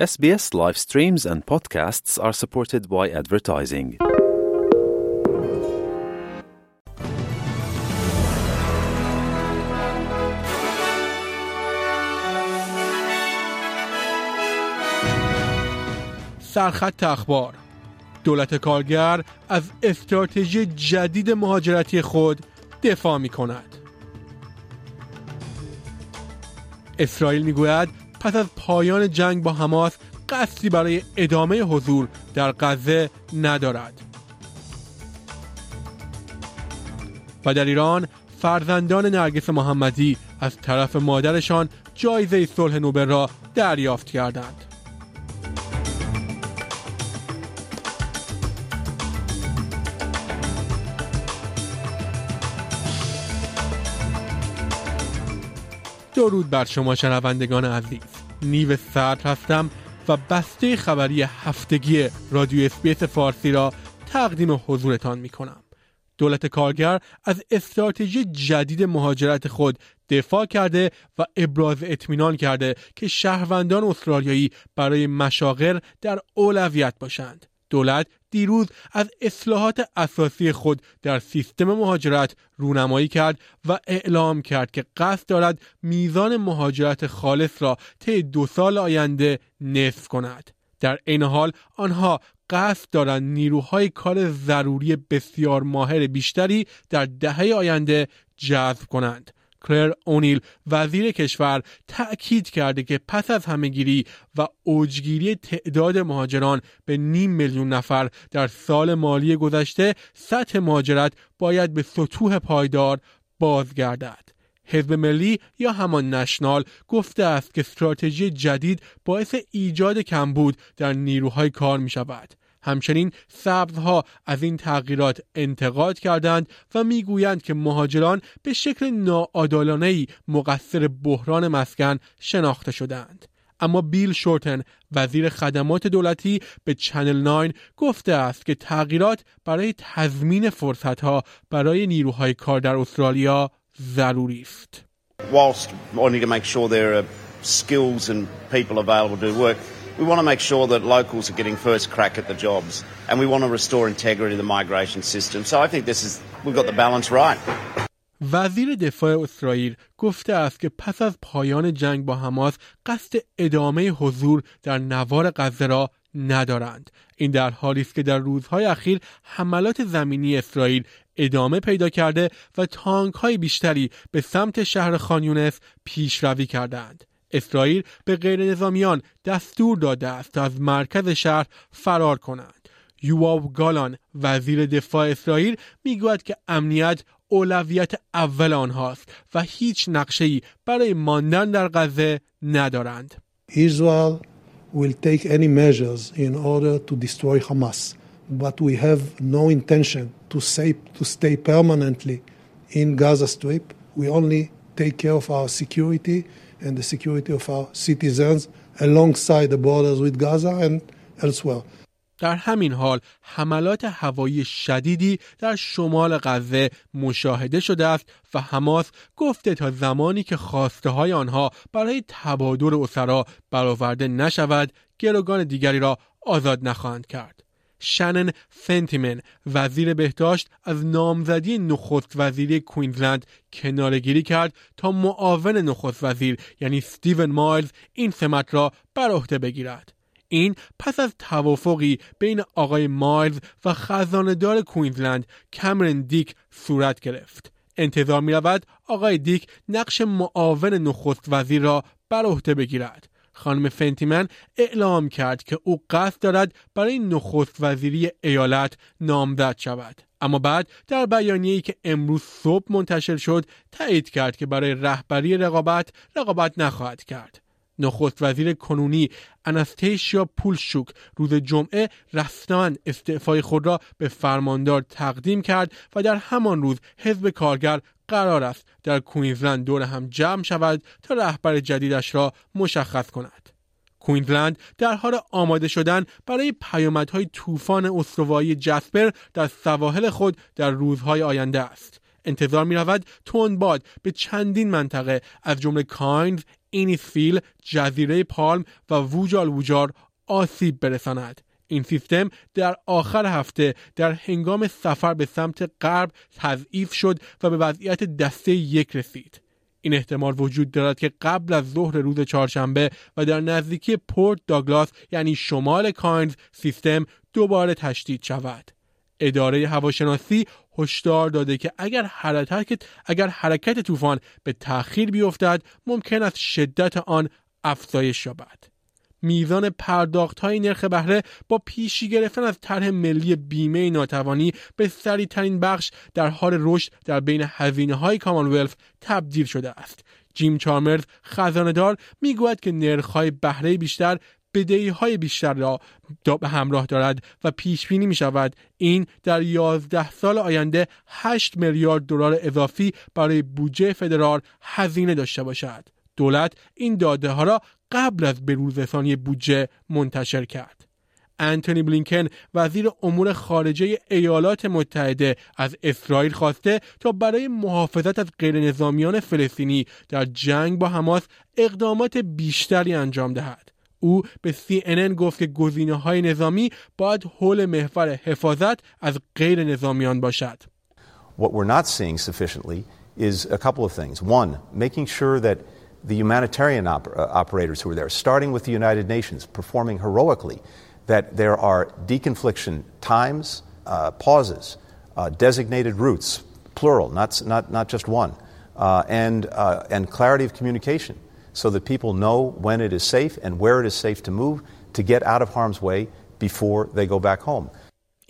SBS live streams and podcasts are supported by advertising. سرخط اخبار دولت کارگر از استراتژی جدید مهاجرتی خود دفاع می کند. اسرائیل می‌گوید پس از پایان جنگ با حماس قصدی برای ادامه حضور در غزه ندارد. و در ایران فرزندان نرگس محمدی از طرف مادرشان جایزه صلح نوبل را دریافت کردند. درود بر شما شنوندگان عزیز نیو سرد هستم و بسته خبری هفتگی رادیو اس‌بی‌اس فارسی را تقدیم حضورتان می کنم. دولت کارگر از استراتژی جدید مهاجرت خود دفاع کرده و ابراز اطمینان کرده که شهروندان استرالیایی برای مشاغل در اولویت باشند. دولت دیروز از اصلاحات اساسی خود در سیستم مهاجرت رونمایی کرد و اعلام کرد که قصد دارد میزان مهاجرت خالص را طی دو سال آینده نصف کند. در این حال آنها قصد دارند نیروهای کار ضروری بسیار ماهر بیشتری در دهه آینده جذب کنند. کلر اونیل وزیر کشور تأکید کرده که پس از همهگیری و اوجگیری تعداد مهاجران به نیم میلیون نفر در سال مالی گذشته سطح مهاجرت باید به سطوح پایدار بازگردد. حزب ملی یا همان نشنال گفته است که استراتژی جدید باعث ایجاد کمبود در نیروهای کار می شود. همچنین سبزها از این تغییرات انتقاد کردند و می‌گویند که مهاجران به شکل ناعادلانه‌ای مقصر بحران مسکن شناخته شدند. اما بیل شورتن وزیر خدمات دولتی به چنل 9 گفته است که تغییرات برای تضمین فرصتها برای نیروهای کار در استرالیا ضروری است. Whilst wanting to make sure there are skills and people available we want to make sure that locals are getting first crack at the jobs and we want to restore integrity to the migration system. So I think this is, we've got the balance right. وزیر دفاع اسرائیل گفته است که پس از پایان جنگ با حماس قصد ادامه حضور در نوار غزه را ندارند این در حالی است که در روزهای اخیر حملات زمینی اسرائیل ادامه پیدا کرده و تانک های بیشتری به سمت شهر خانیونس پیشروی کردند اسرائیل به غیر نظامیان دستور داده است از مرکز شهر فرار کنند. یواب گالان وزیر دفاع اسرائیل می‌گوید که امنیت اولویت اول آنهاست و هیچ نقشه‌ای برای ماندن در غزه ندارند. Israel will take any measures in order to destroy Hamas, but we have no intention to stay, to stay permanently in Gaza Strip. We only take care of our security and the security of our citizens alongside the borders with Gaza and elsewhere. در همین حال حملات هوایی شدیدی در شمال غزه مشاهده شده است و حماس گفته تا زمانی که خواسته های آنها برای تبادر اسرا برآورده نشود گروگان دیگری را آزاد نخواهند کرد. شنن فنتیمن. وزیر بهداشت از نامزدی نخست وزیری کوینزلند کنارگیری کرد تا معاون نخست وزیر یعنی ستیون مایلز این سمت را بر عهده بگیرد. این پس از توافقی بین آقای مایلز و خزاندار کوینزلند کمرن دیک صورت گرفت. انتظار می رود آقای دیک نقش معاون نخست وزیر را بر عهده بگیرد. خانم فنتیمن اعلام کرد که او قصد دارد برای نخست وزیری ایالت نامزد شود. اما بعد در بیانیه‌ای که امروز صبح منتشر شد تایید کرد که برای رهبری رقابت رقابت نخواهد کرد. نخست وزیر کنونی انستیشیا پولشوک روز جمعه رسما استعفای خود را به فرماندار تقدیم کرد و در همان روز حزب کارگر قرار است در کوینزلند دور هم جمع شود تا رهبر جدیدش را مشخص کند. کوینزلند در حال آماده شدن برای پیامدهای طوفان استوایی جسپر در سواحل خود در روزهای آینده است. انتظار می رود باد به چندین منطقه از جمله کاینز، اینیسفیل، جزیره پالم و ووجال ووجار آسیب برساند. این سیستم در آخر هفته در هنگام سفر به سمت غرب تضعیف شد و به وضعیت دسته یک رسید. این احتمال وجود دارد که قبل از ظهر روز چهارشنبه و در نزدیکی پورت داگلاس یعنی شمال کاینز سیستم دوباره تشدید شود. اداره هواشناسی هشدار داده که اگر حرکت اگر حرکت طوفان به تأخیر بیفتد ممکن است شدت آن افزایش یابد. میزان پرداخت های نرخ بهره با پیشی گرفتن از طرح ملی بیمه ناتوانی به سریع ترین بخش در حال رشد در بین هزینه های کامانولف تبدیل شده است. جیم چارمرز خزاندار می‌گوید که نرخ های بهره بیشتر بدهی های بیشتر را به همراه دارد و پیش بینی می شود این در 11 سال آینده 8 میلیارد دلار اضافی برای بودجه فدرال هزینه داشته باشد. دولت این داده ها را قبل از بروزرسانی بودجه منتشر کرد. انتونی بلینکن وزیر امور خارجه ایالات متحده از اسرائیل خواسته تا برای محافظت از غیرنظامیان فلسطینی در جنگ با حماس اقدامات بیشتری انجام دهد. او به CNN گفت که گزینه های نظامی باید حول محور حفاظت از غیر نظامیان باشد. What we're not seeing sufficiently is a couple of things. One, making sure that the humanitarian op- uh, operators who are there, starting with the United Nations, performing heroically, that there are deconfliction times, uh, pauses, uh, designated routes, plural, not, not, not just one, uh, and, uh, and clarity of communication so that people know when it is safe and where it is safe to move to get out of harm's way before they go back home.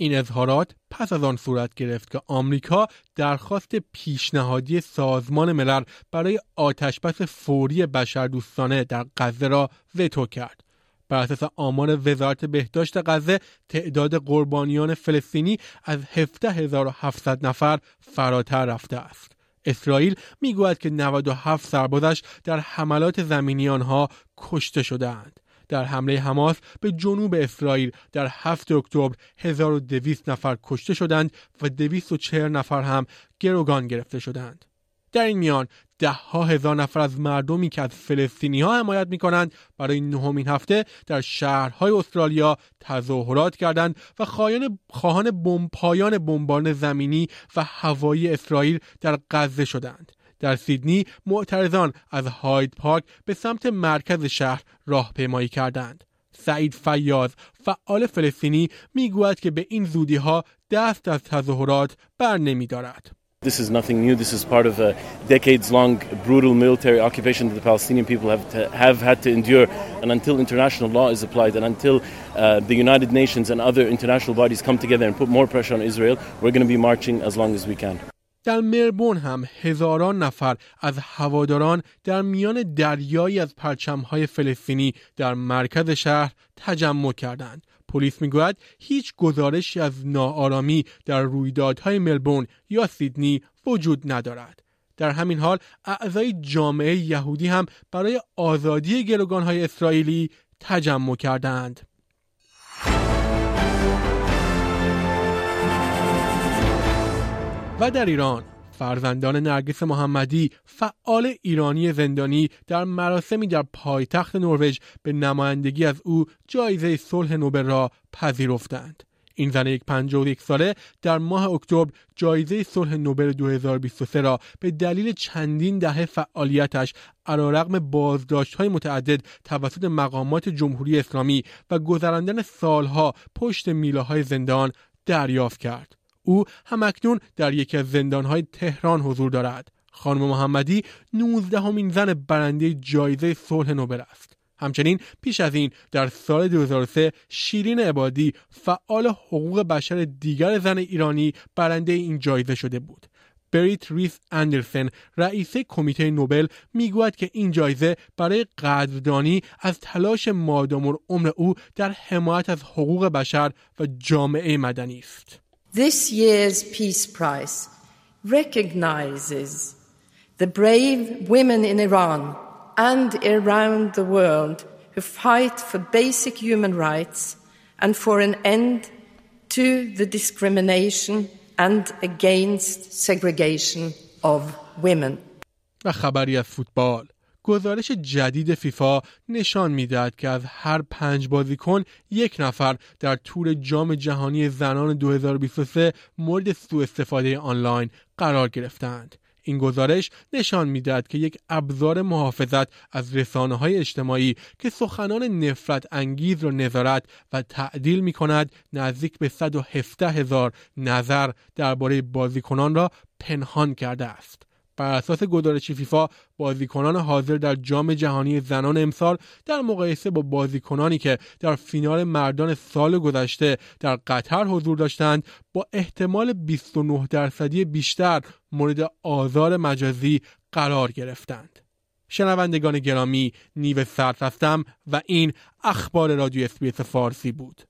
این اظهارات پس از آن صورت گرفت که آمریکا درخواست پیشنهادی سازمان ملل برای آتشبس فوری بشردوستانه در غزه را وتو کرد. بر اساس آمار وزارت بهداشت غزه تعداد قربانیان فلسطینی از 17700 نفر فراتر رفته است. اسرائیل می‌گوید که 97 سربازش در حملات زمینی آنها کشته شدهاند. در حمله حماس به جنوب اسرائیل در 7 اکتبر 1200 نفر کشته شدند و 240 نفر هم گروگان گرفته شدند. در این میان ده ها هزار نفر از مردمی که از فلسطینی ها حمایت می کنند برای نهمین هفته در شهرهای استرالیا تظاهرات کردند و خواهان خواهان پایان بمباران زمینی و هوایی اسرائیل در غزه شدند. در سیدنی معترضان از هاید پارک به سمت مرکز شهر راهپیمایی کردند. سعید فیاض فعال فلسطینی می‌گوید که به این زودی ها دست از تظاهرات بر نمی دارد. This is nothing new. This is part of a decades long brutal military occupation that the Palestinian people have, to, have had to endure. And until international law is applied and until uh, the United Nations and other international bodies come together and put more pressure on Israel, we're going to be marching as long as we can. در مربون هم هزاران نفر از هواداران در میان دریایی از پرچمهای فلسطینی در مرکز شهر تجمع کردند. پلیس می‌گوید هیچ گزارشی از ناآرامی در رویدادهای ملبورن یا سیدنی وجود ندارد. در همین حال اعضای جامعه یهودی هم برای آزادی گروگانهای اسرائیلی تجمع کردند. و در ایران فرزندان نرگس محمدی فعال ایرانی زندانی در مراسمی در پایتخت نروژ به نمایندگی از او جایزه صلح نوبل را پذیرفتند این زن یک پنجاه و یک ساله در ماه اکتبر جایزه صلح نوبل 2023 را به دلیل چندین دهه فعالیتش علیرغم بازداشت های متعدد توسط مقامات جمهوری اسلامی و گذراندن سالها پشت میله های زندان دریافت کرد. او همکنون در یکی از زندانهای تهران حضور دارد. خانم محمدی 19 همین زن برنده جایزه صلح نوبل است. همچنین پیش از این در سال 2003 شیرین عبادی فعال حقوق بشر دیگر زن ایرانی برنده این جایزه شده بود. بریت ریس اندرسن رئیس کمیته نوبل می‌گوید که این جایزه برای قدردانی از تلاش مادام عمر او در حمایت از حقوق بشر و جامعه مدنی است. This year's Peace Prize recognizes the brave women in Iran and around the world who fight for basic human rights and for an end to the discrimination and against segregation of women. و خبری از فوتبال گزارش جدید فیفا نشان می‌دهد که از هر پنج بازیکن یک نفر در تور جام جهانی زنان 2023 مورد سوء استفاده آنلاین قرار گرفتند. این گزارش نشان می‌دهد که یک ابزار محافظت از رسانه های اجتماعی که سخنان نفرت انگیز را نظارت و تعدیل می کند نزدیک به 117 هزار نظر درباره بازیکنان را پنهان کرده است. بر اساس گزارش فیفا بازیکنان حاضر در جام جهانی زنان امسال در مقایسه با بازیکنانی که در فینال مردان سال گذشته در قطر حضور داشتند با احتمال 29 درصدی بیشتر مورد آزار مجازی قرار گرفتند. شنوندگان گرامی نیو سرد هستم و این اخبار رادیو اسپیس فارسی بود.